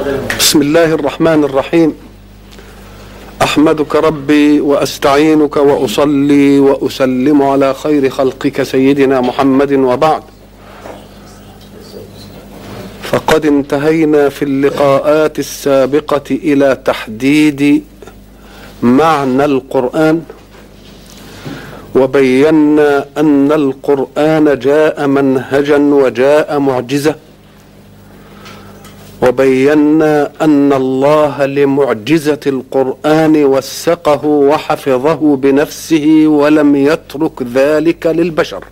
بسم الله الرحمن الرحيم. أحمدك ربي وأستعينك وأصلي وأسلم على خير خلقك سيدنا محمد وبعد. فقد انتهينا في اللقاءات السابقة إلى تحديد معنى القرآن وبينا أن القرآن جاء منهجا وجاء معجزة. وبينا أن الله لمعجزة القرآن وثقه وحفظه بنفسه ولم يترك ذلك للبشر.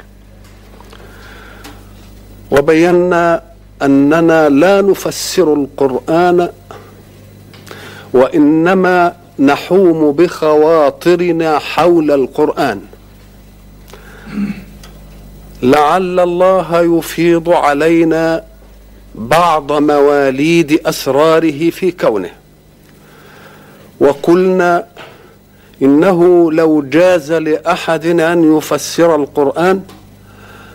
وبينا أننا لا نفسر القرآن وإنما نحوم بخواطرنا حول القرآن. لعل الله يفيض علينا بعض مواليد أسراره في كونه. وقلنا إنه لو جاز لأحد أن يفسر القرآن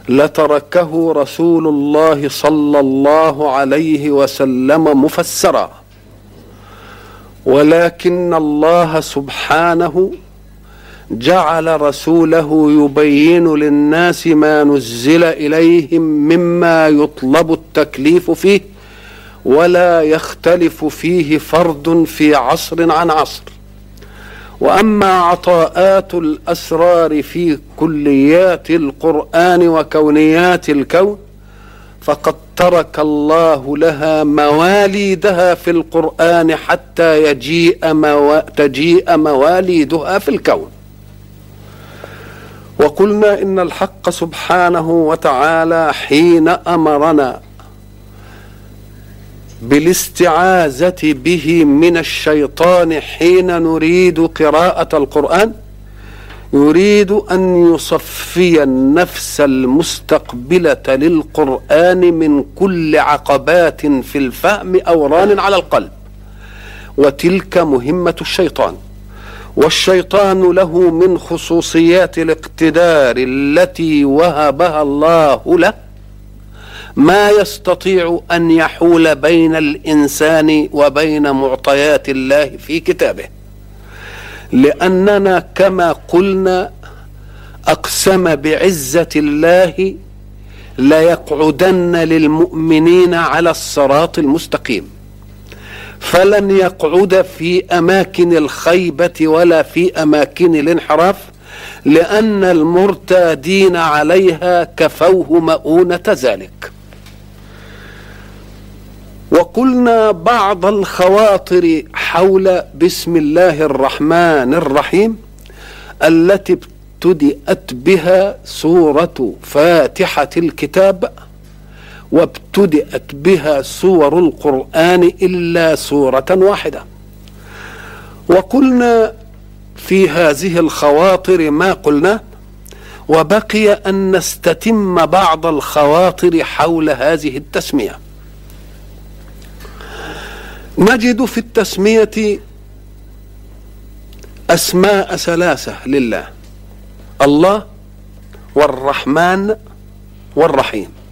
لتركه رسول الله صلى الله عليه وسلم مفسرا. ولكن الله سبحانه جعل رسوله يبين للناس ما نزل إليهم مما يطلب التكليف فيه ولا يختلف فيه فرد في عصر عن عصر. وأما عطاءات الأسرار في كليات القرآن وكونيات الكون فقد ترك الله لها مواليدها في القرآن حتى يجيء مو... تجيء مواليدها في الكون. وقلنا إن الحق سبحانه وتعالى حين أمرنا بالاستعاذة به من الشيطان حين نريد قراءة القرآن يريد أن يصفي النفس المستقبلة للقرآن من كل عقبات في الفهم أوران على القلب وتلك مهمة الشيطان. والشيطان له من خصوصيات الاقتدار التي وهبها الله له ما يستطيع أن يحول بين الإنسان وبين معطيات الله في كتابه. لأننا كما قلنا أقسم بعزة الله ليقعدن للمؤمنين على الصراط المستقيم. فلن يقعد في أماكن الخيبة ولا في أماكن الانحراف لأن المرتادين عليها كفوه مؤونة ذلك. وقلنا بعض الخواطر حول بسم الله الرحمن الرحيم التي ابتدأت بها سورة فاتحة الكتاب وابتدأت بها سور القرآن إلا سورة واحدة. وقلنا في هذه الخواطر ما قلنا وبقي أن نستتم بعض الخواطر حول هذه التسمية. نجد في التسمية أسماء ثلاثة لله الله والرحمن والرحيم.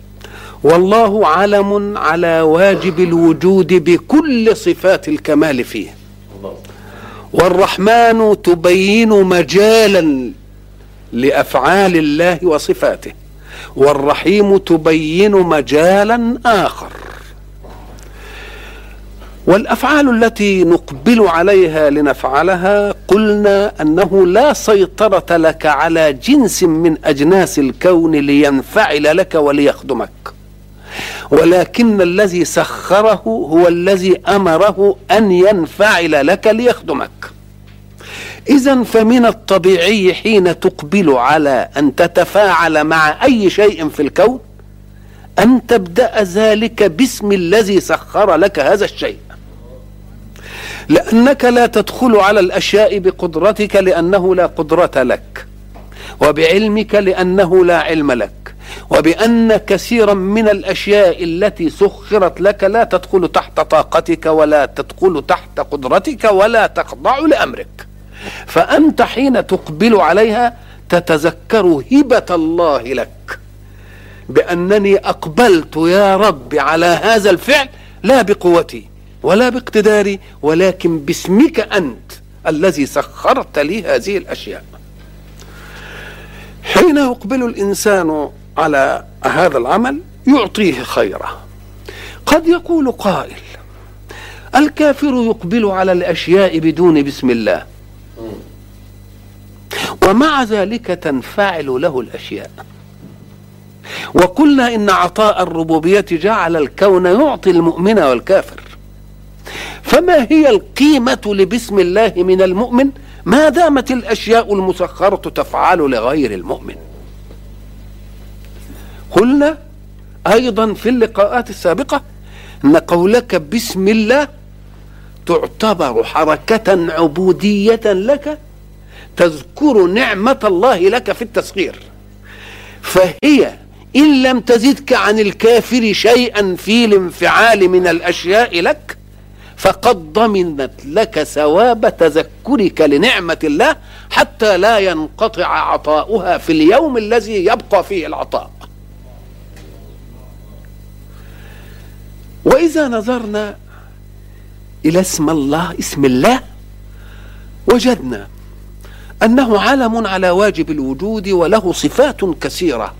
والله علم على واجب الوجود بكل صفات الكمال فيه. والرحمن تبين مجالا لأفعال الله وصفاته. والرحيم تبين مجالا آخر. والأفعال التي نقبل عليها لنفعلها قلنا أنه لا سيطرة لك على جنس من أجناس الكون لينفعل لك وليخدمك. ولكن الذي سخره هو الذي أمره أن ينفعل لك ليخدمك. اذا فمن الطبيعي حين تقبل على أن تتفاعل مع أي شيء في الكون أن تبدأ ذلك باسم الذي سخر لك هذا الشيء. لأنك لا تدخل على الأشياء بقدرتك لأنه لا قدرة لك وبعلمك لأنه لا علم لك. وبأن كثيرا من الأشياء التي سخرت لك لا تدخل تحت طاقتك ولا تدخل تحت قدرتك ولا تخضع لأمرك. فأنت حين تقبل عليها تتذكر هبة الله لك. بأنني أقبلت يا رب على هذا الفعل لا بقوتي ولا باقتداري ولكن باسمك أنت الذي سخرت لي هذه الأشياء. حين يقبل الإنسان على هذا العمل يعطيه خيره. قد يقول قائل الكافر يقبل على الأشياء بدون بسم الله. ومع ذلك تنفعل له الأشياء. وقلنا إن عطاء الربوبية جعل الكون يعطي المؤمن والكافر. فما هي القيمة لبسم الله من المؤمن؟ ما دامت الأشياء المسخرة تفعل لغير المؤمن. قلنا أيضا في اللقاءات السابقة أن قولك بسم الله تعتبر حركة عبودية لك تذكر نعمة الله لك في التسخير. فهي إن لم تزدك عن الكافر شيئا في الانفعال من الأشياء لك فقد ضمنت لك ثواب تذكرك لنعمة الله حتى لا ينقطع عطاؤها في اليوم الذي يبقى فيه العطاء. وإذا نظرنا إلى اسم الله اسم الله وجدنا أنه علم على واجب الوجود وله صفات كثيرة.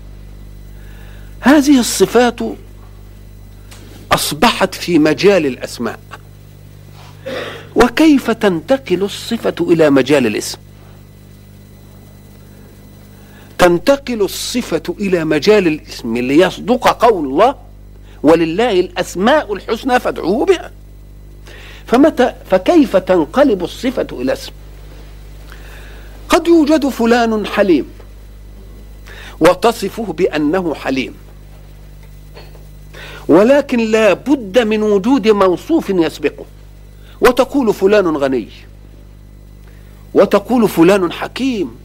هذه الصفات أصبحت في مجال الأسماء. وكيف تنتقل الصفة إلى مجال الاسم؟ تنتقل الصفة إلى مجال الاسم ليصدق قول الله ولله الأسماء الحسنى فادعوه بها. فمتى فكيف تنقلب الصفة إلى اسم؟ قد يوجد فلان حليم وتصفه بأنه حليم. ولكن لا بد من وجود موصوف يسبقه. وتقول فلان غني وتقول فلان حكيم.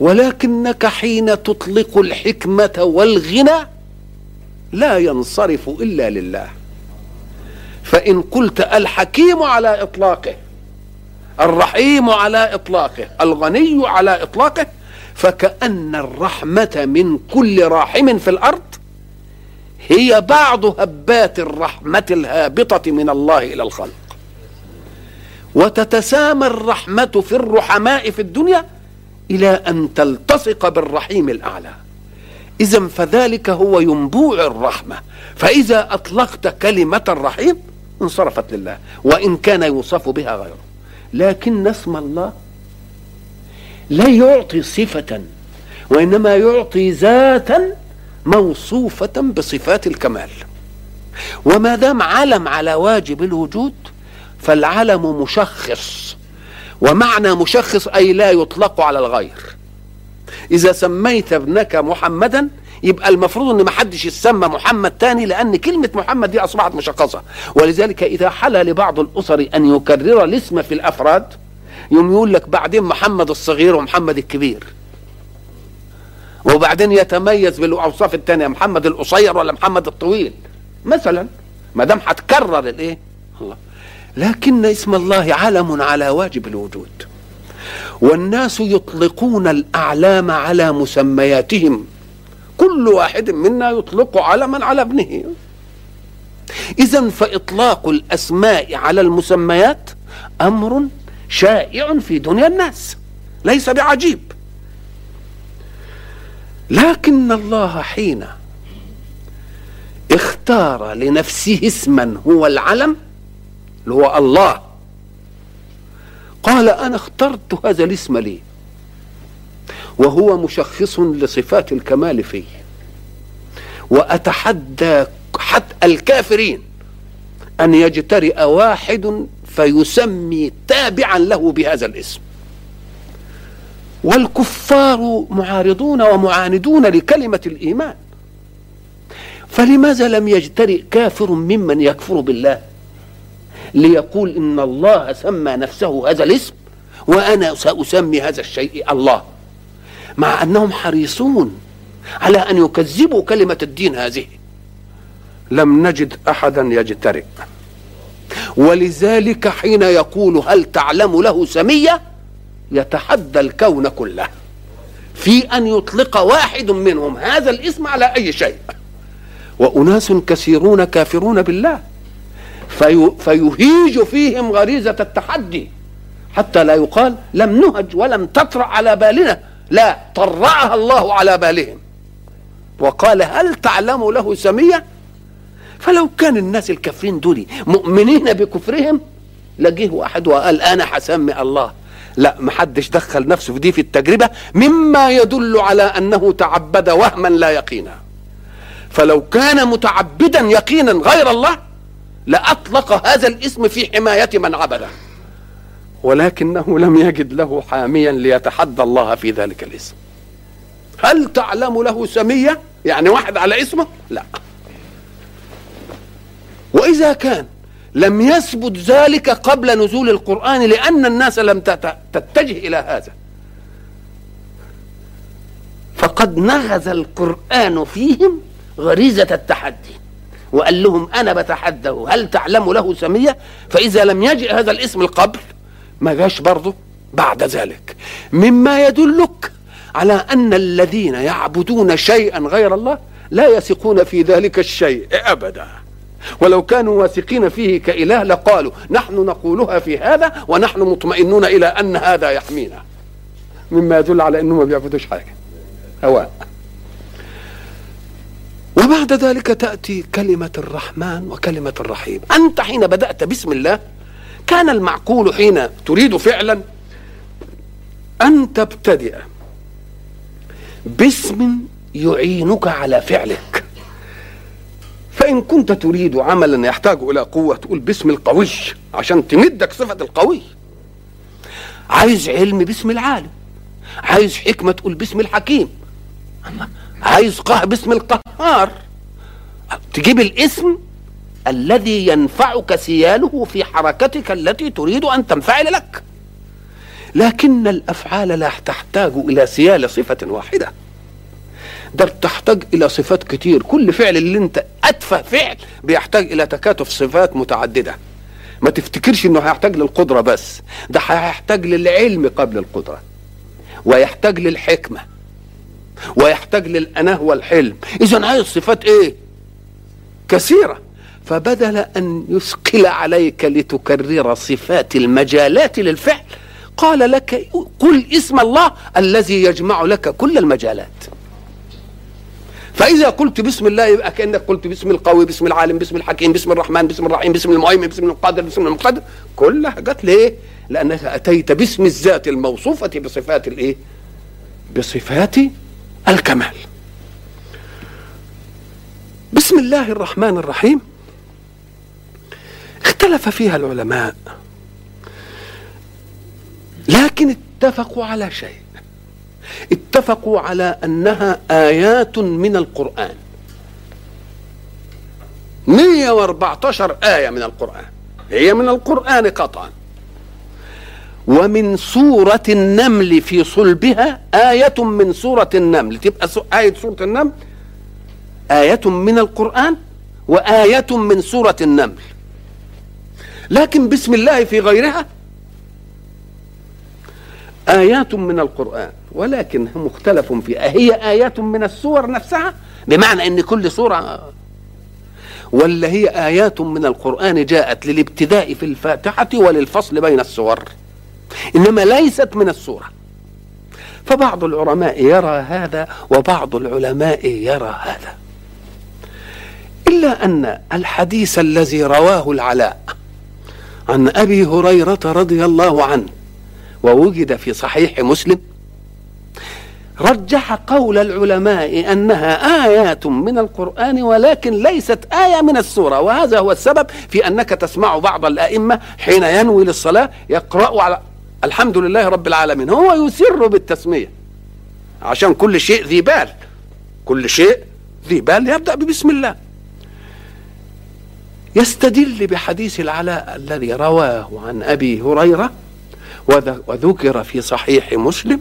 ولكنك حين تطلق الحكمة والغنى لا ينصرف إلا لله. فإن قلت الحكيم على إطلاقه الرحيم على إطلاقه الغني على إطلاقه فكأن الرحمة من كل راحم في الأرض هي بعض هبات الرحمة الهابطة من الله إلى الخلق. وتتسامى الرحمة في الرحماء في الدنيا إلى أن تلتصق بالرحيم الأعلى. إذا فذلك هو ينبوع الرحمة. فإذا أطلقت كلمة الرحيم انصرفت لله وإن كان يوصف بها غيره. لكن اسم الله لا يعطي صفة وإنما يعطي ذاتا موصوفة بصفات الكمال. وما دام علم على واجب الوجود فالعلم مشخص. ومعنى مشخص أي لا يطلق على الغير. إذا سميت ابنك محمدا يبقى المفروض إن ما حدش يسمى محمد تاني لأن كلمة محمد دي أصبحت مشخصة. ولذلك إذا حل لبعض الأسر أن يكرر الاسم في الأفراد يوم يقول لك بعدين محمد الصغير ومحمد الكبير. وبعدين يتميز بالأوصاف الثانية محمد القصير ولا محمد الطويل. مثلا ما دام هتكرر الإيه؟ الله. لكن اسم الله علم على واجب الوجود. والناس يطلقون الأعلام على مسمياتهم. كل واحد منا يطلق علما على ابنه. اذا فإطلاق الأسماء على المسميات أمر شائع في دنيا الناس ليس بعجيب. لكن الله حين اختار لنفسه اسما هو العلم اللي هو الله قال أنا اخترت هذا الاسم لي. وهو مشخص لصفات الكمال فيه. وأتحدى حتى الكافرين أن يجترئ واحد فيسمي تابعا له بهذا الاسم. والكفار معارضون ومعاندون لكلمة الإيمان. فلماذا لم يجترئ كافر ممن يكفر بالله؟ ليقول إن الله سمى نفسه هذا الاسم وأنا سأسمي هذا الشيء الله. مع أنهم حريصون على أن يكذبوا كلمة الدين هذه. لم نجد أحدا يجترئ. ولذلك حين يقول هل تعلم له سمية يتحدى الكون كله. في أن يطلق واحد منهم هذا الاسم على أي شيء. وأناس كثيرون كافرون بالله. في فيهيج فيهم غريزة التحدي. حتى لا يقال لم نهج ولم تطرأ على بالنا. لا طرأها الله على بالهم. وقال هل تعلم له سمية؟ فلو كان الناس الكافرين دول مؤمنين بكفرهم لجيه واحد وقال أنا حسمي الله. لا محدش دخل نفسه في دي في التجربة مما يدل على أنه تعبد وهما لا يقينا. فلو كان متعبدا يقينا غير الله لأطلق هذا الاسم في حماية من عبده. ولكنه لم يجد له حاميا ليتحدى الله في ذلك الاسم. هل تعلم له سمية؟ يعني واحد على اسمه؟ لا. وإذا كان لم يثبت ذلك قبل نزول القرآن لأن الناس لم تتجه إلى هذا فقد نغز القرآن فيهم غريزة التحدي. وقال لهم أنا بتحدى هل تعلم له سمية؟ فإذا لم يجئ هذا الاسم القبل ما جاش برضه بعد ذلك. مما يدلك على أن الذين يعبدون شيئا غير الله لا يثقون في ذلك الشيء أبدا. ولو كانوا واثقين فيه كإله لقالوا نحن نقولها في هذا ونحن مطمئنون إلى أن هذا يحمينا. مما يدل على أنهم ما بيعبدوش حاجة. هواء وبعد ذلك تأتي كلمة الرحمن وكلمة الرحيم. أنت حين بدأت بسم الله كان المعقول حين تريد فعلا أن تبتدئ باسم يعينك على فعلك. فإن كنت تريد عملا يحتاج إلى قوة تقول باسم القوي عشان تمدك صفة القوي. عايز علم باسم العالم عايز حكمة تقول باسم الحكيم. عايز قه باسم القهار. تجيب الاسم الذي ينفعك سياله في حركتك التي تريد أن تنفعل لك. لكن الأفعال لا تحتاج إلى سيال صفة واحدة. ده تحتاج إلى صفات كتير. كل فعل اللي أنت أتفه فعل بيحتاج إلى تكاتف صفات متعددة. ما تفتكرش إنه هيحتاج للقدرة بس. ده هيحتاج للعلم قبل القدرة. ويحتاج للحكمة. ويحتاج للأناه والحلم. إذا عايز صفات إيه؟ كثيرة. فبدل أن يثقل عليك لتكرر صفات المجالات للفعل قال لك قل اسم الله الذي يجمع لك كل المجالات. فإذا قلت بسم الله يبقى كأنك قلت باسم القوي باسم العالم باسم الحكيم باسم الرحمن باسم الرحيم باسم المهيمن باسم القادر باسم المقدر كلها جت ليه؟ لأنك أتيت باسم الذات الموصوفة بصفات الإيه؟ بصفات الكمال. بسم الله الرحمن الرحيم. اختلف فيها العلماء لكن اتفقوا على شيء. اتفقوا على أنها آيات من القرآن. 114 آية من القرآن. هي من القرآن قطعا. ومن سورة النمل في صلبها آية من سورة النمل. تبقى آية سورة النمل؟ آية من القرآن وآية من سورة النمل. لكن بسم الله في غيرها آيات من القرآن ولكن مختلف في هي آيات من السور نفسها؟ بمعنى أن كل سورة ولا هي آيات من القرآن جاءت للابتداء في الفاتحة وللفصل بين السور؟ إنما ليست من السوره فبعض العلماء يرى هذا وبعض العلماء يرى هذا. إلا أن الحديث الذي رواه العلاء عن أبي هريرة رضي الله عنه ووجد في صحيح مسلم رجح قول العلماء أنها آيات من القرآن ولكن ليست آية من السورة. وهذا هو السبب في أنك تسمع بعض الأئمة حين ينوي للصلاة يقرأ على الحمد لله رب العالمين. هو يسر بالتسمية. عشان كل شيء ذي بال. كل شيء ذي بال يبدأ ببسم الله. يستدل بحديث العلاء الذي رواه عن أبي هريرة وذكر في صحيح مسلم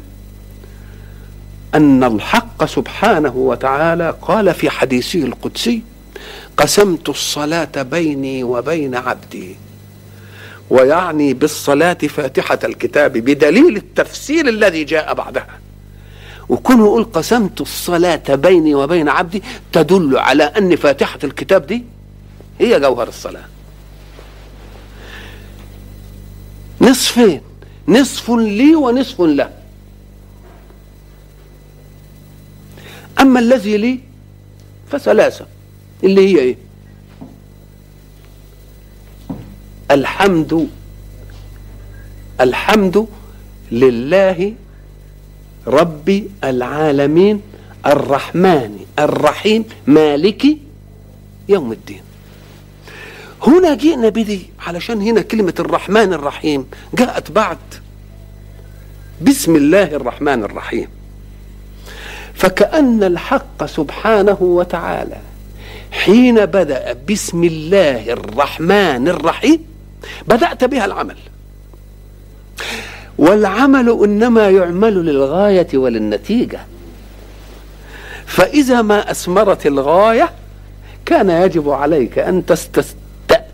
أن الحق سبحانه وتعالى قال في حديثه القدسي قسمت الصلاة بيني وبين عبدي. ويعني بالصلاة فاتحة الكتاب بدليل التفسير الذي جاء بعدها. وكونه يقول قسمت الصلاة بيني وبين عبدي تدل على أن فاتحة الكتاب دي هي جوهر الصلاة. نصفين نصف لي ونصف له. أما الذي لي فثلاثة اللي هي إيه؟ الحمد الحمد لله رب العالمين الرحمن الرحيم مالك يوم الدين. هنا جئنا بدي علشان هنا كلمة الرحمن الرحيم جاءت بعد بسم الله الرحمن الرحيم. فكأن الحق سبحانه وتعالى حين بدأ بسم الله الرحمن الرحيم بدأت بها العمل. والعمل إنما يعمل للغاية وللنتيجة. فإذا ما أثمرت الغاية كان يجب عليك أن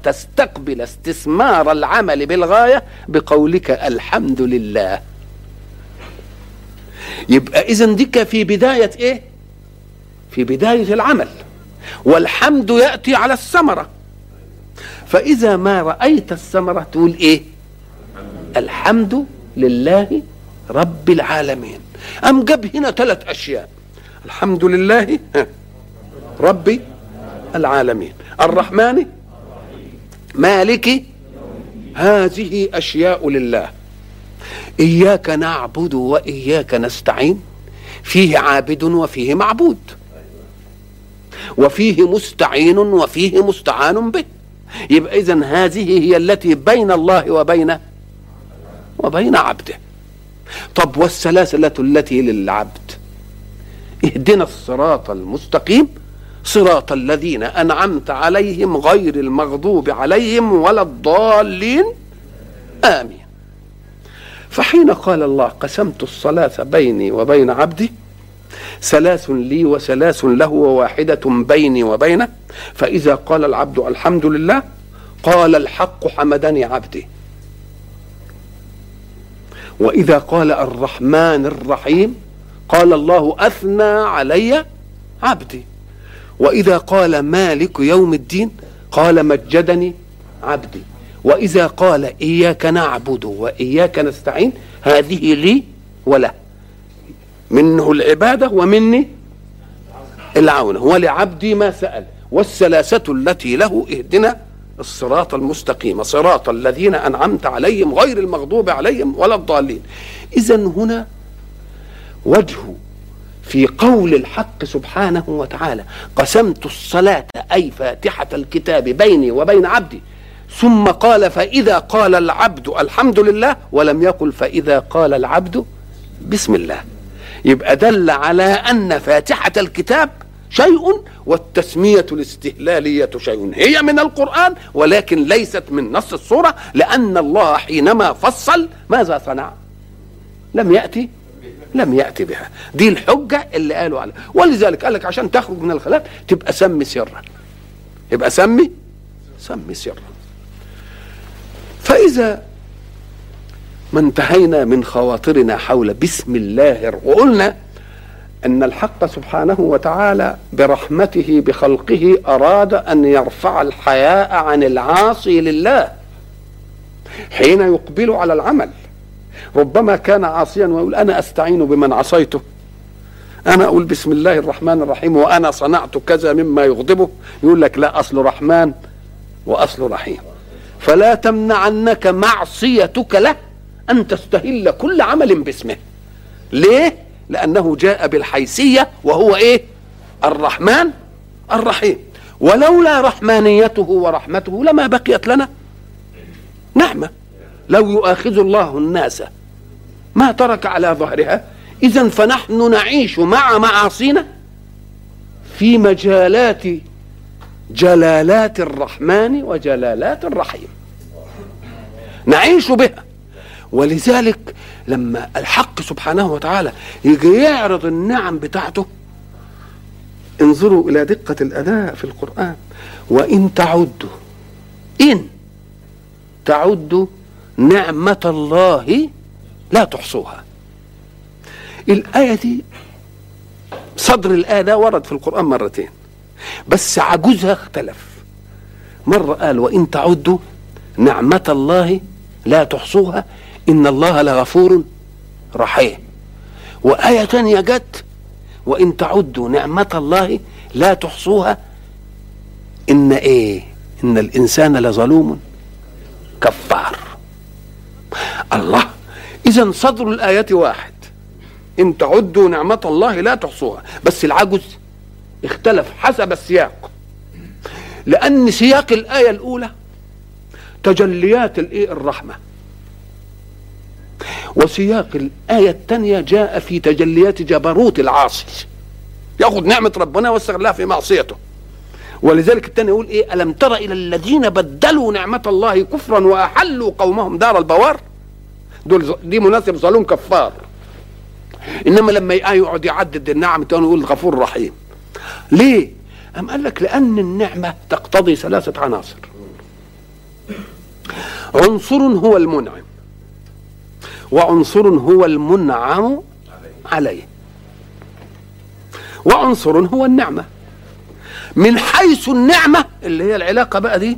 تستقبل استثمار العمل بالغاية بقولك الحمد لله. يبقى إذا ديك في بداية إيه؟ في بداية العمل. والحمد يأتي على الثمرة. فإذا ما رأيت الثمرة تقول إيه؟ الحمد لله رب العالمين. أم جاب هنا ثلاث أشياء. الحمد لله رب العالمين. الرحمن مالك هذه أشياء لله. إياك نعبد وإياك نستعين. فيه عابد وفيه معبود. وفيه مستعين وفيه مستعان به. يبقى إذن هذه هي التي بين الله وبين وبين عبده. طب والسلاسلة التي للعبد؟ اهدنا الصراط المستقيم صراط الذين أنعمت عليهم غير المغضوب عليهم ولا الضالين. آمين. فحين قال الله قسمت الصلاة بيني وبين عبدي ثلاث لي وثلاث له وواحدة بيني وبينه. فإذا قال العبد الحمد لله قال الحق حمدني عبدي. وإذا قال الرحمن الرحيم قال الله أثنى علي عبدي. وإذا قال مالك يوم الدين قال مجدني عبدي. وإذا قال إياك نعبد وإياك نستعين هذه لي وله. منه العبادة ومني العونة. ولعبدي ما سأل. والثلاثة التي له اهدنا الصراط المستقيم. صراط الذين أنعمت عليهم غير المغضوب عليهم ولا الضالين. إذا هنا وجه في قول الحق سبحانه وتعالى قسمت الصلاة أي فاتحة الكتاب بيني وبين عبدي. ثم قال فإذا قال العبد الحمد لله ولم يقل فإذا قال العبد بسم الله. يبقى دل على أن فاتحة الكتاب شيء والتسمية الاستهلالية شيء. هي من القرآن ولكن ليست من نص الصورة لأن الله حينما فصل ماذا صنع؟ لم يأتي لم يأتي بها. دي الحجة اللي قالوا عليها ولذلك قال لك عشان تخرج من الخلاف تبقى سمي سرا. يبقى سمي سمي سرا. فإذا ما انتهينا من خواطرنا حول بسم الله وقلنا أن الحق سبحانه وتعالى برحمته بخلقه أراد أن يرفع الحياء عن العاصي لله حين يقبل على العمل. ربما كان عاصيا ويقول أنا أستعين بمن عصيته. أنا أقول بسم الله الرحمن الرحيم وأنا صنعت كذا مما يغضبه. يقول لك لا أصل رحمن وأصل رحيم. فلا تمنعنك معصيتك له أن تستهل كل عمل باسمه. ليه؟ لأنه جاء بالحيثية وهو إيه؟ الرحمن الرحيم. ولولا رحمانيته ورحمته لما بقيت لنا. نعمة لو يؤاخذ الله الناس ما ترك على ظهرها إذا فنحن نعيش مع معاصينا في مجالات جلالات الرحمن وجلالات الرحيم. نعيش بها. ولذلك لما الحق سبحانه وتعالى يجي يعرض النعم بتاعته انظروا إلى دقة الأداء في القرآن. وإن تعدوا إن تعدوا نعمة الله لا تحصوها. الآية دي صدر الايه ده ورد في القرآن مرتين بس عجوزها اختلف. مرة قال وإن تعدوا نعمة الله لا تحصوها. إن الله لغفور رحيم. وآية تانية جت وإن تعدوا نعمة الله لا تحصوها. إن إيه؟ إن الإنسان لظلوم كفار. الله إذا صدر الآية واحد. إن تعدوا نعمة الله لا تحصوها. بس العجز اختلف حسب السياق. لأن سياق الآية الأولى تجليات الإيه؟ الرحمة. وسياق الآية الثانية جاء في تجليات جبروت العاصي. ياخذ نعمة ربنا ويستغلها في معصيته. ولذلك الثاني يقول إيه؟ ألم تر إلى الذين بدلوا نعمة الله كفرا وأحلوا قومهم دار البوار؟ دول دي مناسب ظلوم كفار. إنما لما يقعد يعدد النعم تاني يقول غفور رحيم. ليه؟ أم قال لك لأن النعمة تقتضي ثلاثة عناصر. عنصر هو المنعم. وعنصر هو المنعم عليه. وعنصر هو النعمة. من حيث النعمة اللي هي العلاقة بقى دي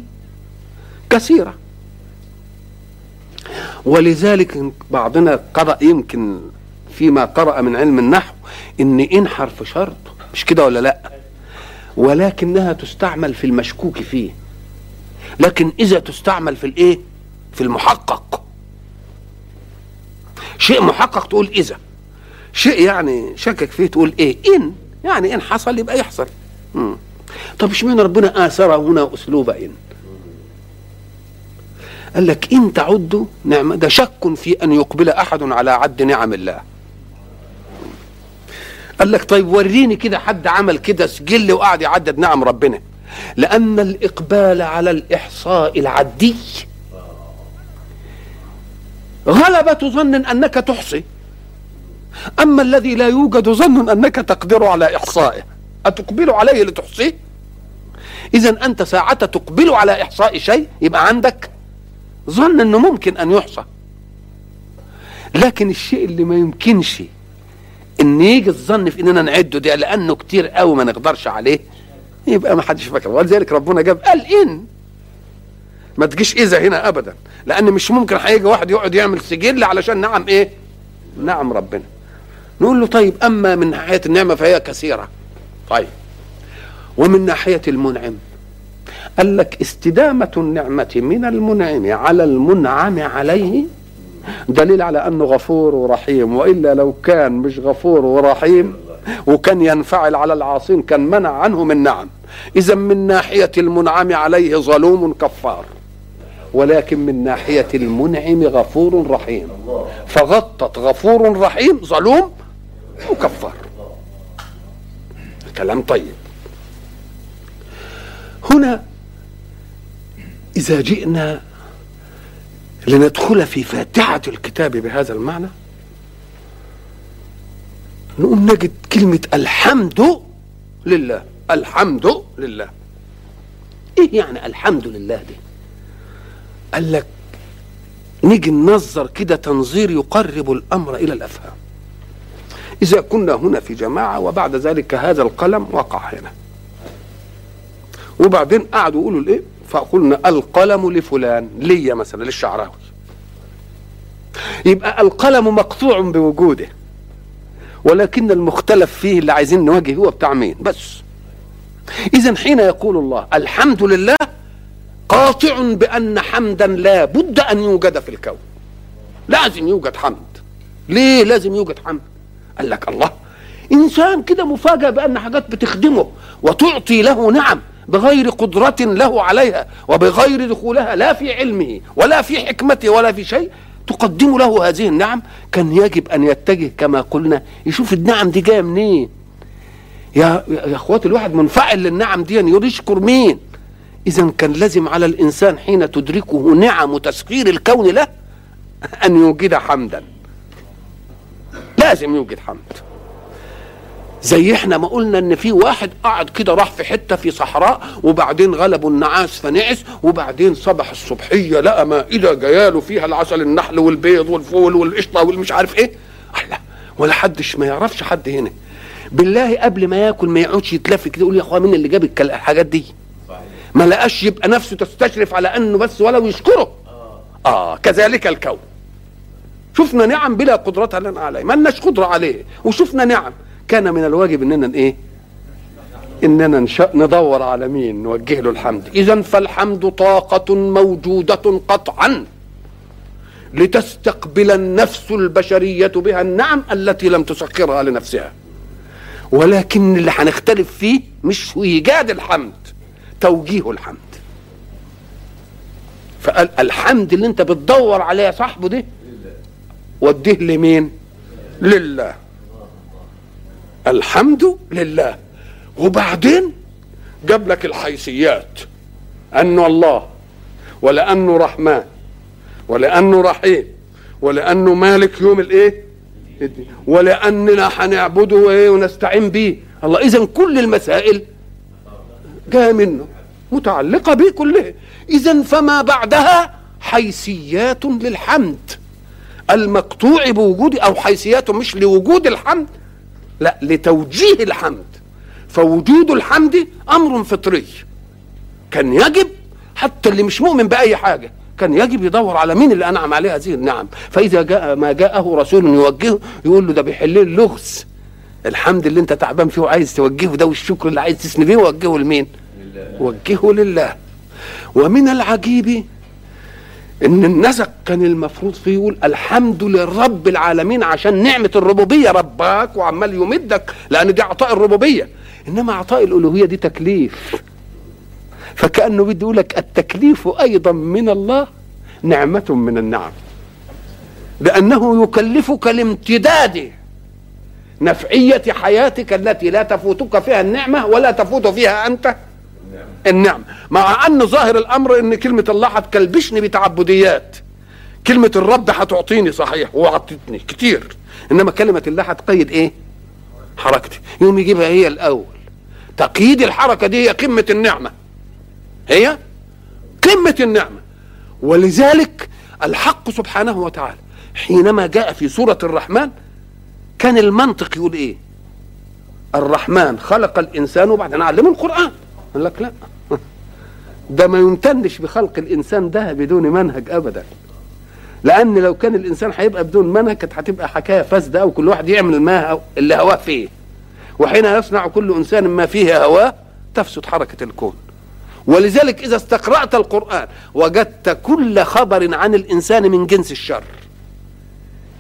كثيرة. ولذلك بعضنا قرأ يمكن فيما قرأ من علم النحو إن إن حرف شرط مش كده ولا لأ؟ ولكنها تستعمل في المشكوك فيه. لكن إذا تستعمل في الإيه؟ في المحقق. شيء محقق تقول إذا. شيء يعني شكك فيه تقول إيه. إن. يعني إن حصل يبقى يحصل. مم. طب اشمعنى ربنا آثر هنا أسلوب إن؟ قال لك إن تعدوا نعمة. ده شك في أن يقبل أحد على عد نعم الله. قال لك طيب وريني كده حد عمل كده سجل وقعد يعدد نعم ربنا. لأن الإقبال على الإحصاء العدي غلبة ظن أنك تحصي. أما الذي لا يوجد ظن أنك تقدر على إحصائه أتقبل عليه لتحصيه إذا أنت ساعة تقبل على إحصاء شيء يبقى عندك ظن أنه ممكن أن يحصى. لكن الشيء اللي ما يمكنش إن يجي الظن في إننا نعده ده لأنه كتير قوي ما نقدرش عليه يبقى ما حدش فاكر. ولذلك ربنا جاب قال إن ما تجيش إذا هنا ابدا. لأن مش ممكن هيجي واحد يقعد يعمل سجل علشان نعم إيه؟ نعم ربنا. نقول له طيب أما من ناحية النعمة فهي كثيرة. طيب. ومن ناحية المنعم. قال لك استدامة النعمة من المنعم على المنعم عليه دليل على أنه غفور ورحيم. وإلا لو كان مش غفور ورحيم وكان ينفعل على العاصين كان منع عنهم النعم اذا من ناحية المنعم عليه ظلوم كفار. ولكن من ناحية المنعم غفور رحيم. فغطت غفور رحيم ظلوم وكفار كلام طيب. هنا إذا جئنا لندخل في فاتحة الكتاب بهذا المعنى نقوم نجد كلمة الحمد لله. الحمد لله. إيه يعني الحمد لله دي؟ قال لك نيجي ننظر كده تنظير يقرب الأمر إلى الأفهام. إذا كنا هنا في جماعة وبعد ذلك هذا القلم وقع هنا. وبعدين قعدوا يقولوا الإيه؟ فقلنا القلم لفلان ليا مثلا للشعراوي. يبقى القلم مقطوع بوجوده ولكن المختلف فيه اللي عايزين نواجه هو بتاع مين؟ بس. اذا حين يقول الله الحمد لله قاطع بأن حمدا لا بد أن يوجد في الكون. لازم يوجد حمد. ليه لازم يوجد حمد؟ قال لك الله إنسان كده مفاجئ بأن حاجات بتخدمه وتعطي له نعم بغير قدرة له عليها وبغير دخولها لا في علمه ولا في حكمته ولا في شيء تقدم له هذه النعم. كان يجب أن يتجه كما قلنا. يشوف النعم دي جاية منين؟ يا يا أخواتي الواحد منفعل للنعم دي يشكر مين؟ إذا كان لازم على الإنسان حين تدركه نعم تسخير الكون له أن يوجد حمدا. لازم يوجد حمد. زي إحنا ما قلنا إن في واحد قعد كده راح في حتة في صحراء وبعدين غلبوا النعاس فنعس وبعدين صبح الصبحية لقى مائده جاياله فيها العسل النحل والبيض والفول والقشطة والمش عارف إيه. الله ولا حدش ما يعرفش حد هنا. بالله قبل ما ياكل ما يقعدش يتلف كده يقول يا أخويا مين اللي جاب الحاجات دي؟ ما لقاش يبقى نفسه تستشرف على أنه بس ولو يشكره. آه. كذلك الكون. شفنا نعم بلا قدرة لنا عليه ما لناش قدرة عليه. وشفنا نعم كان من الواجب إننا إيه؟ إننا نشأ ندور على مين؟ نوجه له الحمد. اذا فالحمد طاقة موجودة قطعا لتستقبل النفس البشرية بها النعم التي لم تسخرها لنفسها. ولكن اللي هنختلف فيه مش إيجاد الحمد. توجيه الحمد. فقال الحمد اللي انت بتدور عليه يا صاحبه ده وديه لمين؟ لله. الحمد لله. وبعدين جاب لك الحيثيات. انه الله ولأنه رحمن ولأنه رحيم ولأنه مالك يوم الإيه؟ ولأننا هنعبده إيه ونستعين به. الله اذا كل المسائل جاية منه متعلقة به كلها اذا فما بعدها حيثيات للحمد. المقطوع بوجود أو حيثيات مش لوجود الحمد لا لتوجيه الحمد. فوجود الحمد أمر فطري. كان يجب حتى اللي مش مؤمن بأي حاجة كان يجب يدور على مين اللي أنعم عليه هذه النعم. فإذا جاء ما جاءه رسول يوجهه يقول له ده بيحل اللغز. الحمد اللي انت تعبان فيه وعايز توجهه ده والشكر اللي عايز تسند بيه وجهه لمين؟ وجهه لله. ومن العجيب إن النسق كان المفروض فيه يقول الحمد للرب العالمين عشان نعمة الربوبية. رباك وعمال يمدك لأن دي عطاء الربوبية. إنما عطاء الألوهية دي تكليف. فكأنه بده يقول لك التكليف أيضا من الله نعمة من النعم. بأنه يكلفك لامتداد نفعية حياتك التي لا تفوتك فيها النعمة ولا تفوت فيها أنت؟ النعم. مع أن ظاهر الأمر إن كلمة الله هتكلبشني بتعبديات. كلمة الرب هتعطيني صحيح وعطتني كتير. إنما كلمة الله هتقيد إيه؟ حركتي. يوم يجيبها هي الأول. تقييد الحركة دي هي قمة النعمة. هي قمة النعمة. ولذلك الحق سبحانه وتعالى حينما جاء في سورة الرحمن كان المنطق يقول إيه؟ الرحمن خلق الإنسان وبعدين علمه القرآن. قال لك لا. ده ما يمتنش بخلق الإنسان ده بدون منهج ابدا. لأن لو كان الإنسان هيبقى بدون منهج كانت هتبقى حكاية فاسدة أو كل واحد يعمل ما اللي هواه فيه. وحين يصنع كل إنسان ما فيه هواه تفسد حركة الكون. ولذلك إذا استقرأت القرآن وجدت كل خبر عن الإنسان من جنس الشر.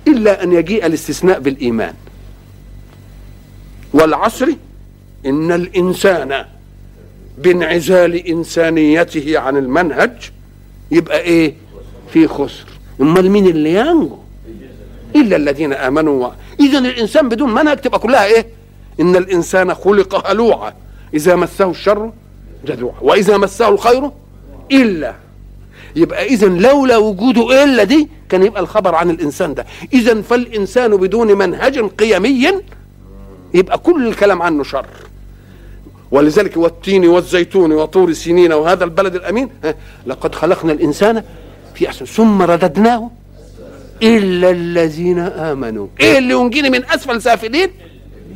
إلا أن يجيء الاستثناء بالإيمان. والعصر إن الإنسان بانعزال إنسانيته عن المنهج يبقى إيه؟ في خسر. أمال مين اللي ينجو؟ إلا الذين آمنوا اذا الإنسان بدون منهج تبقى كلها إيه؟ إن الإنسان خلق هلوعا إذا مسه الشر جزوعا وإذا مسه الخير إلا يبقى اذا لولا وجوده إلا دي كان يبقى الخبر عن الإنسان ده. اذا فالإنسان بدون منهج قيمي يبقى كل الكلام عنه شر. ولذلك والتين والزيتون وطور سنين وهذا البلد الأمين لقد خلقنا الإنسان في أحسن ثم رددناه إلا الذين آمنوا. إيه اللي ينجيني من أسفل سافلين؟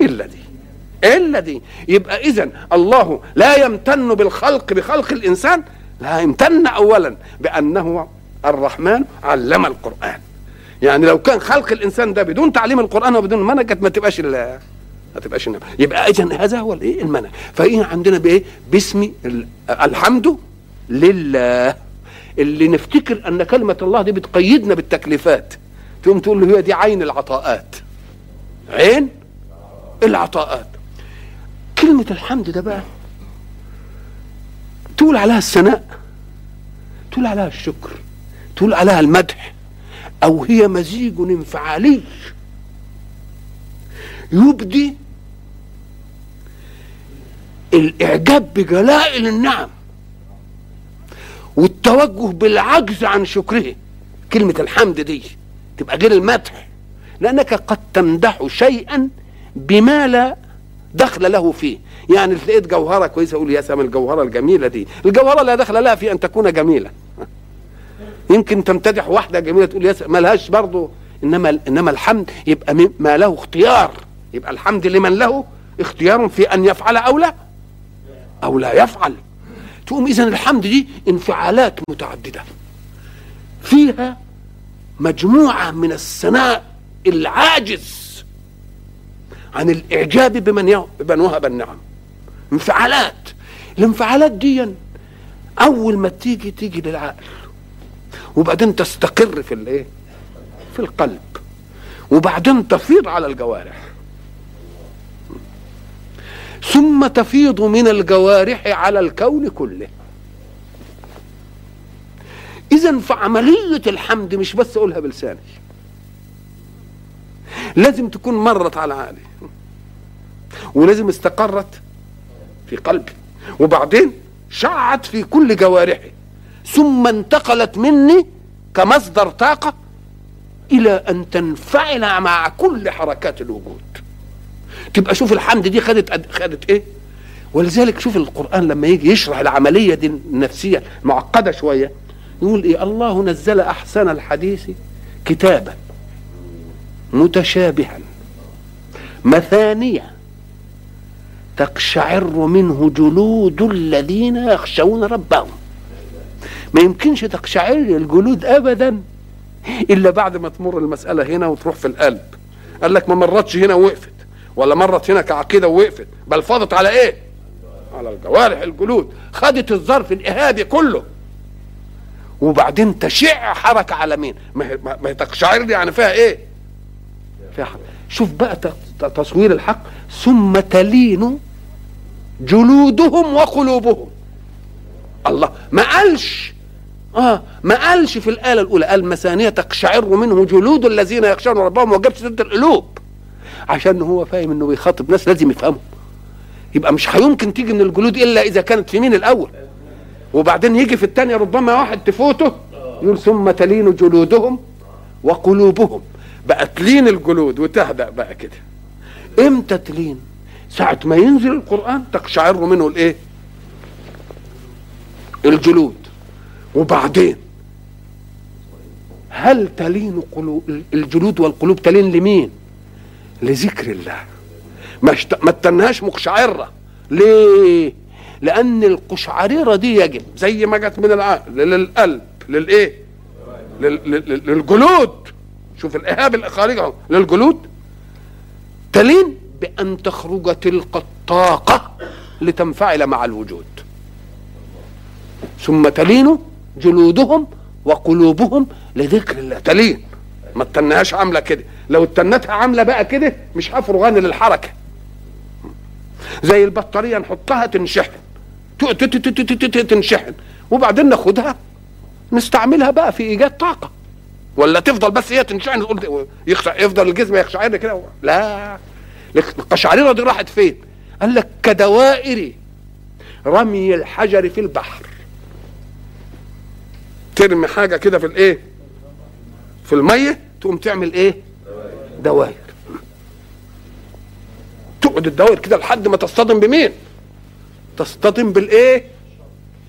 إلا دي. إلا دي. يبقى اذا الله لا يمتن بالخلق بخلق الإنسان لا يمتن اولا بأنه الرحمن علم القرآن. يعني لو كان خلق الإنسان ده بدون تعليم القرآن وبدون منهج ما تبقاش ما تبقاش النعمه يبقى اذا هذا هو الايه المنهج؟ فايه عندنا بإيه؟ باسم الحمد لله. اللي نفتكر أن كلمة الله دي بتقيدنا بالتكليفات. تقوم تقول له هي دي عين العطاءات. عين العطاءات. كلمة الحمد ده بقى تقول عليها الثناء تقول عليها الشكر تقول عليها المدح أو هي مزيج انفعالي. يبدي الإعجاب بجلائل النعم والتوجه بالعجز عن شكره. كلمة الحمد دي تبقى غير المدح لأنك قد تمدح شيئا بما لا دخل له فيه. يعني لقيت جوهرة كويسة أقول يا سلام الجوهرة الجميلة دي. الجوهرة لا دخل لها في أن تكون جميلة. يمكن تمتدح واحدة جميلة تقول يا سلام ملهاش برضه إنما إنما الحمد يبقى ما له اختيار. يبقى الحمد لمن له اختيار في أن يفعل أو لا. أو لا يفعل. تقوم إذا الحمد دي انفعالات متعددة. في فيها مجموعة من الثناء العاجز عن الإعجاب بمن بمن وهب النعم. انفعالات. الانفعالات دي أول ما تيجي تيجي للعقل. وبعدين تستقر في الايه؟ في القلب. وبعدين تفيض على الجوارح. ثم تفيض من الجوارح على الكون كله. اذا فعمليه الحمد مش بس أقولها بلساني. لازم تكون مرت على عقلي. ولازم استقرت في قلبي وبعدين شعت في كل جوارحي. ثم انتقلت مني كمصدر طاقة إلى أن تنفعل مع كل حركات الوجود. تبقى شوف الحمد دي خدت خدت إيه؟ ولذلك شوف القرآن لما يجي يشرح العملية دي النفسية معقدة شوية يقول إيه؟ الله نزل أحسن الحديث كتابا متشابها مثانية تقشعر منه جلود الذين يخشون ربهم. ما يمكنش تقشعر الجلود ابدا إلا بعد ما تمر المسألة هنا وتروح في القلب. قال لك ما مرتش هنا وقفت ولا مرت هنا كعقيدة ووقفت بل فاضت على إيه؟ على الجوارح الجلود خدت الظرف الاهابي كله. وبعدين تشع حركة على مين؟ ما هي تقشعر يعني فيها إيه؟ فيها حركة. شوف بقى تصوير الحق. ثم تلين جلودهم وقلوبهم. الله ما قالش آه ما قالش في الآلة الأولى قال مسانية تقشعر منه جلود الذين يخشون ربهم وجاب سيرة القلوب. عشان هو فاهم إنه بيخاطب ناس لازم يفهموا. يبقى مش هيمكن تيجي من الجلود إلا إذا كانت في مين الأول؟ وبعدين يجي في الثانية ربما واحد تفوته يقول ثم تلين جلودهم وقلوبهم. بقى تلين الجلود وتهدأ بقى كده. إمتى تلين؟ ساعة ما ينزل القرآن تقشعر منه الايه؟ الجلود. وبعدين هل تلين قلوب الجلود والقلوب تلين لمين؟ لذكر الله. ما. ما تنهاش مقشعرة. ليه؟ لأن القشعريرة دي يجب زي ما جت من العقل للقلب للإيه؟ لل... لل... للجلود. شوف الاهاب الخارجي للجلود. تلين بأن تخرج تلك الطاقة لتنفعل مع الوجود. ثم تلين جلودهم وقلوبهم لذكر الله. تلين. ما تنهاش عاملة كده. لو اتنتها عاملة بقى كده مش هفرغان للحركة. زي البطارية نحطها تنشحن. تنشحن. وبعدين ناخدها نستعملها بقى في إيجاد طاقة. ولا تفضل بس هي تنشحن يفضل الجسم يخشعر كده لا. القشعريره دي راحت فين؟ قال لك كدوائر رمي الحجر في البحر ترمي حاجة كده في الإيه؟ في المية تقوم تعمل إيه؟ دوائر تقعد الدوائر كده لحد ما تصطدم بمين؟ تصطدم بالإيه؟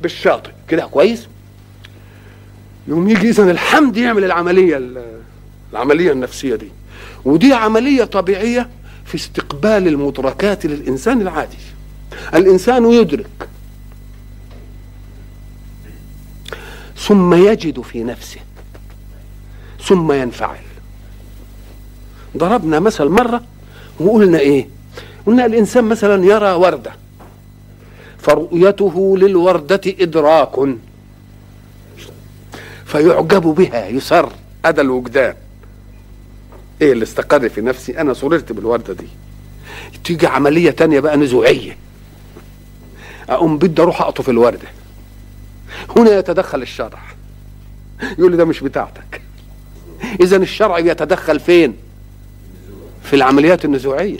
بالشاطئ كده كويس؟ يوم يجي اذا الحمد يعمل العملية العملية النفسية دي ودي عملية طبيعية في استقبال المدركات للإنسان العادي الإنسان يدرك. ثم يجد في نفسه. ثم ينفعل. ضربنا مثل مرة وقلنا إيه؟ قلنا الإنسان مثلا يرى وردة. فرؤيته للوردة إدراك. فيعجب بها يسر هذا الوجدان. إيه اللي استقر في نفسي؟ أنا سررت بالوردة دي. تيجي عملية تانية بقى نزوعية. أقوم بدي أروح أقطف الوردة. هنا يتدخل الشرع. يقول لي ده مش بتاعتك. إذا الشرع يتدخل فين؟ في العمليات النزوعية.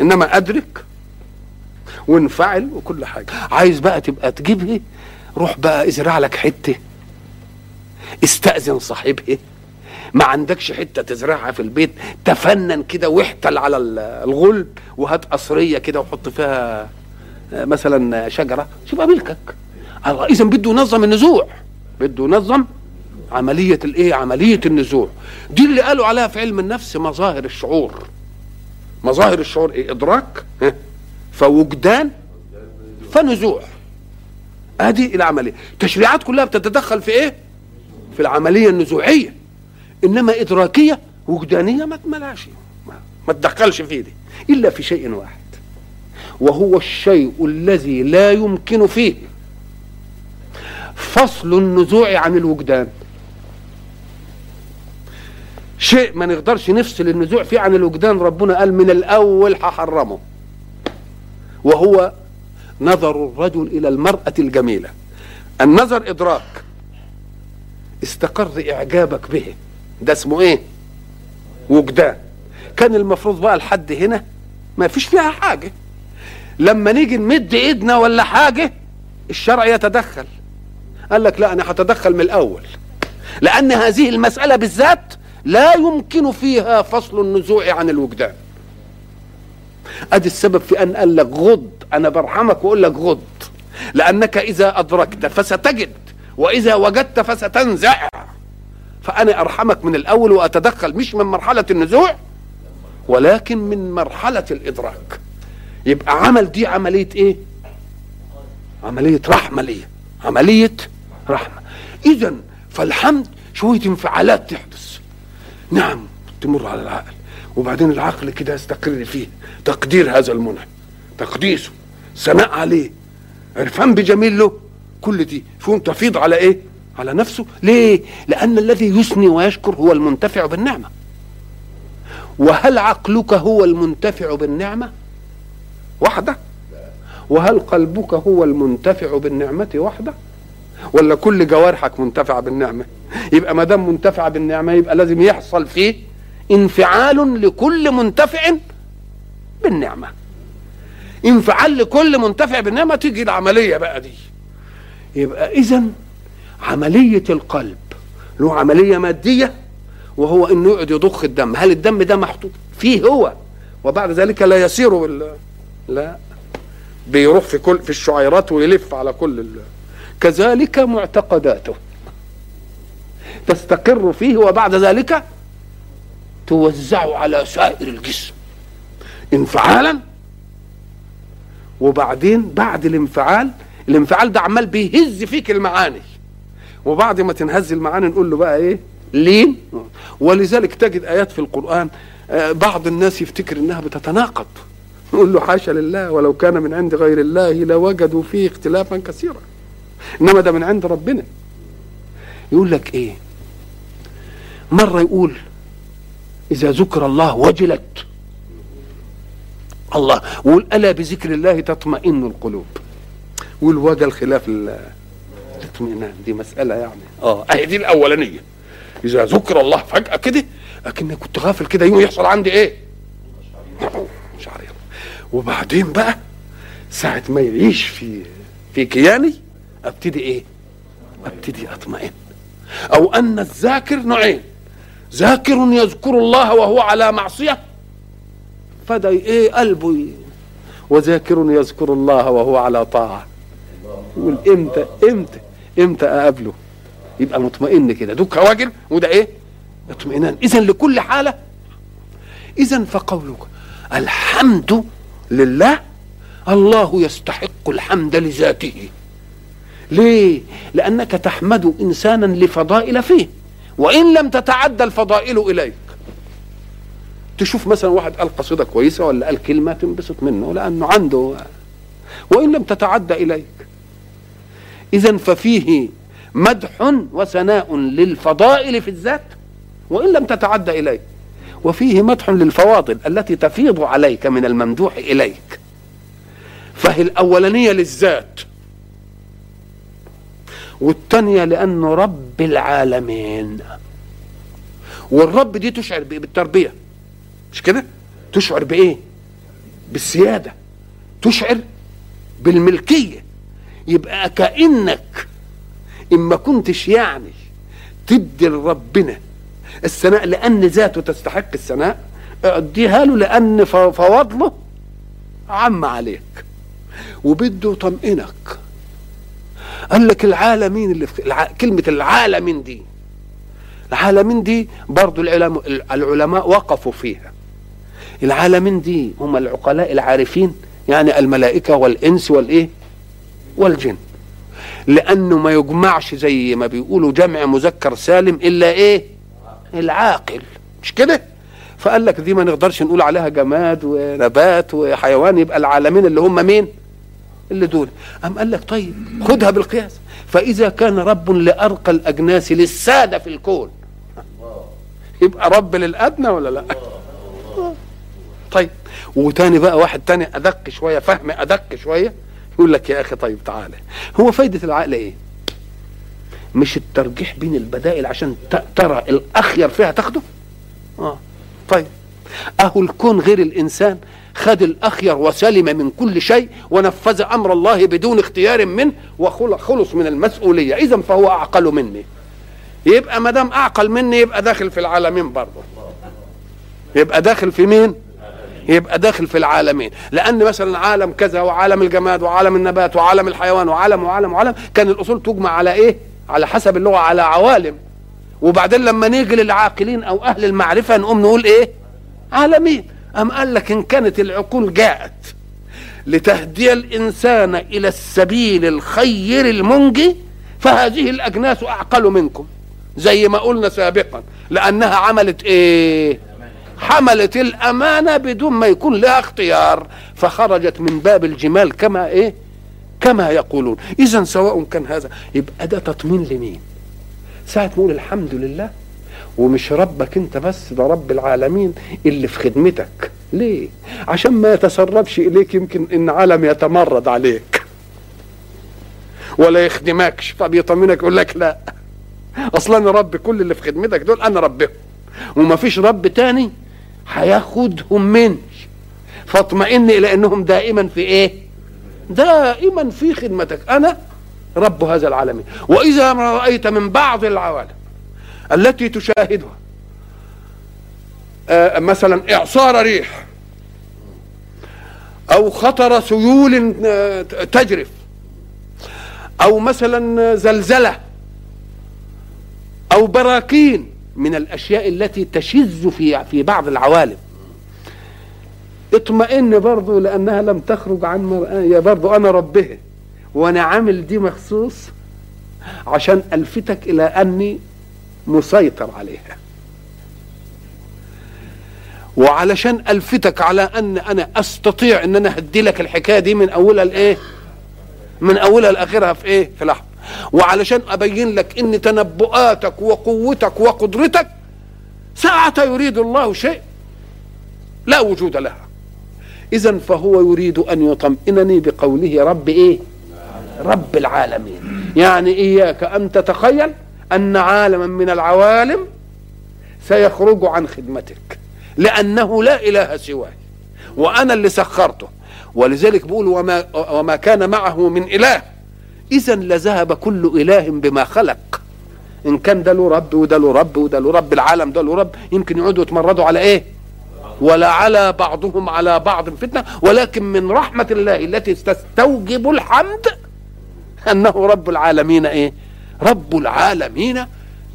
إنما أدرك وانفعل وكل حاجة. عايز بقى تبقى تجيبها روح بقى ازرع لك حتة. استأذن صاحبها. ما عندكش حتة تزرعها في البيت تفنن كده واحتل على الغلب وهات قصرية كده وحط فيها مثلا شجرة. تبقى ملكك اذا بده ينظم النزوع. بده ينظم عملية الايه عملية النزوع. دي اللي قالوا عليها في علم النفس مظاهر الشعور. مظاهر الشعور إيه إدراك فوجدان فنزوع. ادي العملية. التشريعات كلها بتتدخل في إيه؟ في العملية النزوعية. إنما إدراكية وجدانية ما تملاش. ما, تدخلش فيه دي. إلا في شيء واحد. وهو الشيء الذي لا يمكن فيه فصل النزوع عن الوجدان. شيء ما نقدرش نفصل النزوع فيه عن الوجدان ربنا قال من الأول هحرمه. وهو نظر الرجل إلى المرأة الجميلة. النظر إدراك. استقر إعجابك به. ده اسمه إيه؟ وجدان. كان المفروض بقى لحد هنا ما فيش فيها حاجة. لما نيجي نمد إيدنا ولا حاجة الشرع يتدخل. قال لك لا أنا هتدخل من الأول. لأن هذه المسألة بالذات لا يمكن فيها فصل النزوع عن الوجدان. أدي السبب في أن قال لك غض. أنا برحمك وأقول لك غض. لأنك إذا أدركت فستجد وإذا وجدت فستنزع. فأنا أرحمك من الأول وأتدخل مش من مرحلة النزوع ولكن من مرحلة الإدراك. يبقى عمل دي عملية إيه؟ عملية رحمة ليه عملية رحمة. إذا فالحمد شوية انفعالات تحدث. نعم تمر على العقل. وبعدين العقل كده يستقر فيه. تقدير هذا المنعم تقديسه. ثناء عليه. عرفان بجميل له كل دي. فهم تفيض على إيه؟ على نفسه. ليه؟ لأن الذي يثني ويشكر هو المنتفع بالنعمة. وهل عقلك هو المنتفع بالنعمة؟ وحدة. وهل قلبك هو المنتفع بالنعمة؟ وحدة. ولا كل جوارحك منتفعة بالنعمة؟ يبقى ما دام منتفعة بالنعمة يبقى لازم يحصل فيه انفعال لكل منتفع بالنعمة. انفعال لكل منتفع بالنعمة تيجي العملية بقى دي. يبقى اذا عملية القلب له عملية مادية وهو إنه يقعد يضخ الدم. هل الدم ده محطوط فيه هو؟ وبعد ذلك لا يسير بال... لا. بيروح في كل في الشعيرات ويلف على كل ال... كذلك معتقداته. تستقر فيه وبعد ذلك توزع على سائر الجسم. انفعالا. وبعدين بعد الانفعال الانفعال ده عمال بيهز فيك المعاني. وبعد ما تنهز المعاني نقول له بقى إيه؟ لين؟ ولذلك تجد آيات في القرآن بعض الناس يفتكر إنها بتتناقض. نقول له حاشا لله ولو كان من عند غير الله لوجدوا فيه اختلافا كثيرا. إنما ده من عند ربنا. يقول لك إيه؟ مرة يقول إذا ذكر الله وجلت. الله ويقول ألا بذكر الله تطمئن القلوب؟ والوجل خلاف الاطمئنان. دي مسألة يعني. آه اهي دي الأولانية. إذا ذكر الله فجأة كده اكن كنت غافل كده يوم يحصل عندي إيه؟ مش عارف وبعدين بقى ساعة ما يعيش في في كياني أبتدي إيه؟ أبتدي أطمئن. أو أن الذاكر نوعين ذاكر يذكر الله وهو على معصية. فدا إيه؟ قلبه؟ وذاكر يذكر الله وهو على طاعة. يقول إمتى؟ إمتى؟ إمتى أقابله؟ يبقى مطمئن كده. دوك واجل وده إيه؟ اطمئنان. اذا لكل حالة اذا فقولك الحمد لله الله يستحق الحمد لذاته. ليه؟ لأنك تحمد إنسانا لفضائل فيه وإن لم تتعدى الفضائل إليك. تشوف مثلا واحد قال قصيدة كويسة ولا قال كلمة تنبسط منه لأنه عنده وإن لم تتعدى إليك. اذا ففيه مدح وثناء للفضائل في الذات وإن لم تتعدى إليك. وفيه مدح للفواضل التي تفيض عليك من الممدوح إليك. فهي الأولانية للذات. والثانية لأنه رب العالمين. والرب دي تشعر بايه بالتربية. مش كده؟ تشعر بإيه؟ بالسيادة. تشعر بالملكية. يبقى كأنك اما كنتش يعني تدي لربنا الثناء لأن ذاته تستحق الثناء. اديها له لأن فواضله عم عليك وبده يطمئنك. قال لك العالمين اللي في الع... كلمة العالمين دي العالمين دي برضو العلماء, العلماء وقفوا فيها. العالمين دي هم العقلاء العارفين يعني الملائكة والإنس والإيه؟ والجن. لأنه ما يجمعش زي ما بيقولوا جمع مذكر سالم إلا إيه؟ العاقل. مش كده؟ فقال لك دي ما نقدرش نقول عليها جماد ونبات وحيوان يبقى العالمين اللي هم مين؟ اللي دول. أم قال لك طيب خدها بالقياس. فإذا كان رب لأرقى الأجناس للسادة في الكون. يبقى رب للأدنى ولا لا؟ طيب. وتاني بقى واحد تاني أدق شوية فهم أدق شوية. يقول لك يا أخي طيب تعالى. هو فايدة العقل إيه؟ مش الترجيح بين البدائل عشان ترى الأخير فيها تاخده؟ آه. طيب. أهو الكون غير الإنسان خد الأخير وسلم من كل شيء ونفذ أمر الله بدون اختيار منه وخلص من المسؤولية. إذا فهو أعقل مني. يبقى ما دام أعقل مني يبقى داخل في العالمين برضه. يبقى داخل في مين؟ يبقى داخل في العالمين. لأن مثلا عالم كذا وعالم الجماد وعالم النبات وعالم الحيوان وعالم وعالم وعالم كان الأصول تجمع على إيه؟ على حسب اللغة على عوالم. وبعدين لما نيجي للعاقلين أو أهل المعرفة نقوم نقول إيه؟ عالمين. أم قال لك إن كانت العقول جاءت لتهدي الإنسان إلى السبيل الخير المنجي فهذه الأجناس أعقل منكم زي ما قلنا سابقا لأنها عملت إيه؟ حملت الأمانة بدون ما يكون لها اختيار فخرجت من باب الجمال كما إيه؟ كما يقولون. اذا سواء كان هذا يبقى ده تطمين لمين؟ ساعة نقول الحمد لله ومش ربك أنت بس ده رب العالمين اللي في خدمتك. ليه؟ عشان ما يتسربش إليك يمكن إن عالم يتمرد عليك. ولا يخدمكش. فبيطمنك يقول لك لا. أصلا رب كل اللي في خدمتك دول أنا ربهم. وما فيش رب تاني؟ هياخدهم مني فاطمئن إلى أنهم دائما في إيه؟ دائما في خدمتك. أنا رب هذا العالمين. وإذا ما رأيت من بعض العوالم التي تشاهدها آه مثلا إعصار ريح أو خطر سيول آه تجرف أو مثلا زلزلة أو براكين من الأشياء التي تشذ في في بعض العوالم. اطمئن برضه لأنها لم تخرج عن مرآة برضه أنا ربها وأنا عامل دي مخصوص عشان ألفتك إلى أني مسيطر عليها. وعلشان ألفتك على أن أنا أستطيع إن أنا هدي لك الحكاية دي من أولها لإيه؟ من أولها لآخرها في إيه؟ في لحظة. وعلشان أبين لك إن تنبؤاتك وقوتك وقدرتك ساعة يريد الله شيء لا وجود لها. اذا فهو يريد أن يطمئنني بقوله رب إيه؟ رب العالمين. يعني إياك أن تتخيل أن عالما من العوالم سيخرج عن خدمتك لأنه لا إله سواي وأنا اللي سخرته. ولذلك بقول وما وما كان معه من إله اذا لذهب كل إله بما خلق. إن كان ده له رب وده له رب وده له رب العالم ده له رب يمكن يقعدوا يتمردوا على إيه؟ ولا على بعضهم على بعض فتنة. ولكن من رحمة الله التي تستوجب الحمد أنه رب العالمين إيه؟ رب العالمين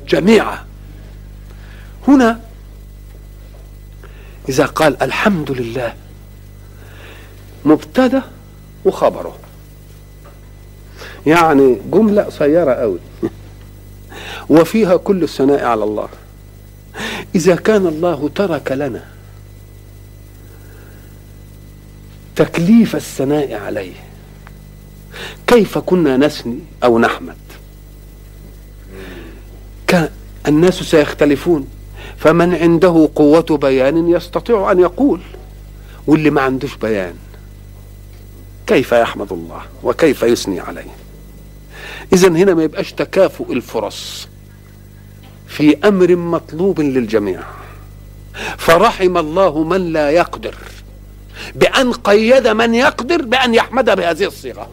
جميعا. هنا إذا قال الحمد لله مبتدأ وخبره. يعني جمله قصيره قوي وفيها كل الثناء على الله. إذا كان الله ترك لنا تكليف الثناء عليه كيف كنا نثني أو نحمد؟ الناس سيختلفون فمن عنده قوة بيان يستطيع أن يقول واللي ما عندوش بيان كيف يحمد الله وكيف يثني عليه؟ إذا هنا ما يبقاش تكافؤ الفرص في أمر مطلوب للجميع. فرحم الله من لا يقدر بأن قيد من يقدر بأن يحمد بهذه الصيغة.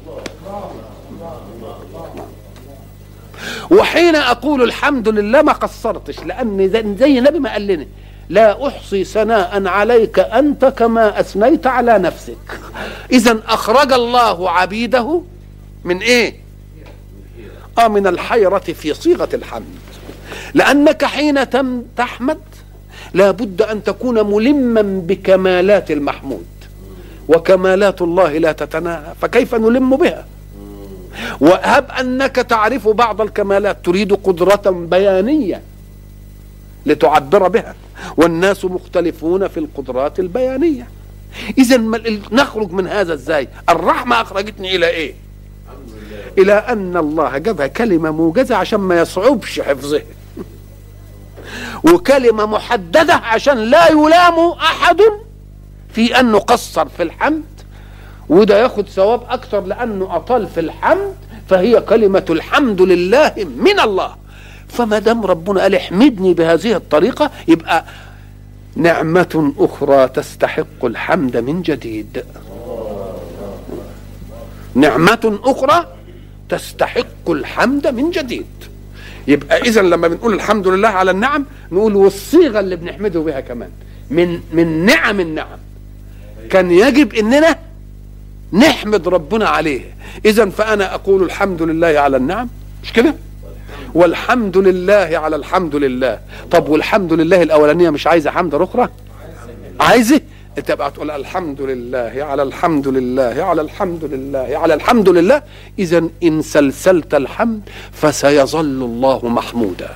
وحين أقول الحمد لله ما قصرتش لأن زي النبي ما قال لنا لا أحصي ثناء عليك أنت كما أثنيت على نفسك. اذا أخرج الله عبيده من إيه؟ من الحيرة في صيغة الحمد. لأنك حين تحمد لابد أن تكون ملما بكمالات المحمود. وكمالات الله لا تتناهى فكيف نلم بها؟ وهب أنك تعرف بعض الكمالات تريد قدرة بيانية لتعبر بها. والناس مختلفون في القدرات البيانية. اذا نخرج من هذا إزاي الرحمة أخرجتني إلى إيه؟ إلى أن الله جابها كلمة موجزة عشان ما يصعبش حفظها وكلمة محددة عشان لا يلام أحد في انه قصر في الحمد. وده ياخد ثواب أكتر لأنه أطال في الحمد فهي كلمة الحمد لله من الله. فما دام ربنا قال احمدني بهذه الطريقة يبقى نعمة أخرى تستحق الحمد من جديد. نعمة أخرى تستحق الحمد من جديد. يبقى إذا لما بنقول الحمد لله على النعم نقول والصيغة اللي بنحمده بها كمان. من من نعم النعم. كان يجب إننا نحمد ربنا عليه. إذا فأنا أقول الحمد لله على النعم. مش كده؟ والحمد لله على الحمد لله. طب والحمد لله الأولانية مش عايزة حمد أخرى؟ عايزة. انت بقى تقول الحمد لله على الحمد لله على الحمد لله على الحمد لله. اذا إن سلسلت الحمد فسيظل الله محمودا.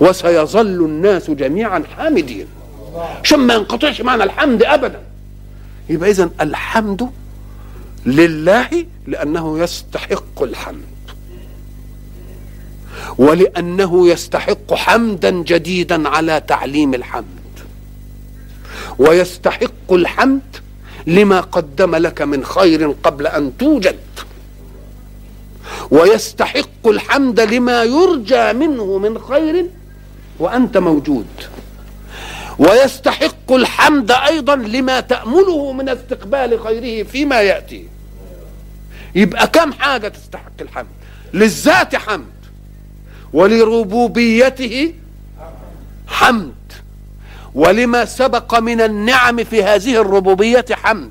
وسيظل الناس جميعا حامدين. عشان ما ينقطعش معنى الحمد ابدا. يبقى اذا الحمد لله لأنه يستحق الحمد. ولأنه يستحق حمدا جديدا على تعليم الحمد. ويستحق الحمد لما قدم لك من خير قبل أن توجد. ويستحق الحمد لما يرجى منه من خير وأنت موجود. ويستحق الحمد أيضا لما تأمله من استقبال خيره فيما يأتي. يبقى كم حاجة تستحق الحمد؟ للذات حمد ولربوبيته حمد. ولما سبق من النعم في هذه الربوبية حمد.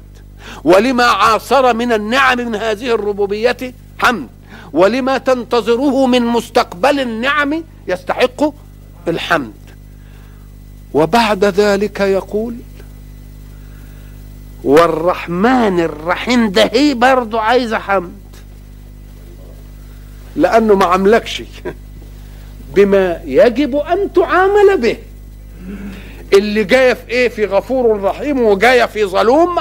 ولما عاصر من النعم من هذه الربوبية حمد. ولما تنتظره من مستقبل النعم يستحق الحمد. وبعد ذلك يقول والرحمن الرحيم ده هي برضه عايزه حمد. لأنه ما عملكش. بما يجب أن تعامل به. اللي جاية في إيه؟ في غفور رحيم وجاية في ظلوم.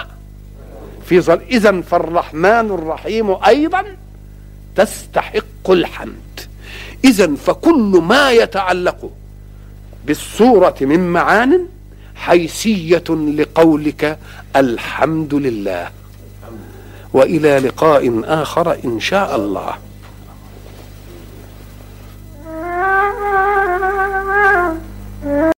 في ظل اذا فالرحمن الرحيم أيضا تستحق الحمد. اذا فكل ما يتعلق بالصورة من معان حيثية لقولك الحمد لله. وإلى لقاء آخر إن شاء الله.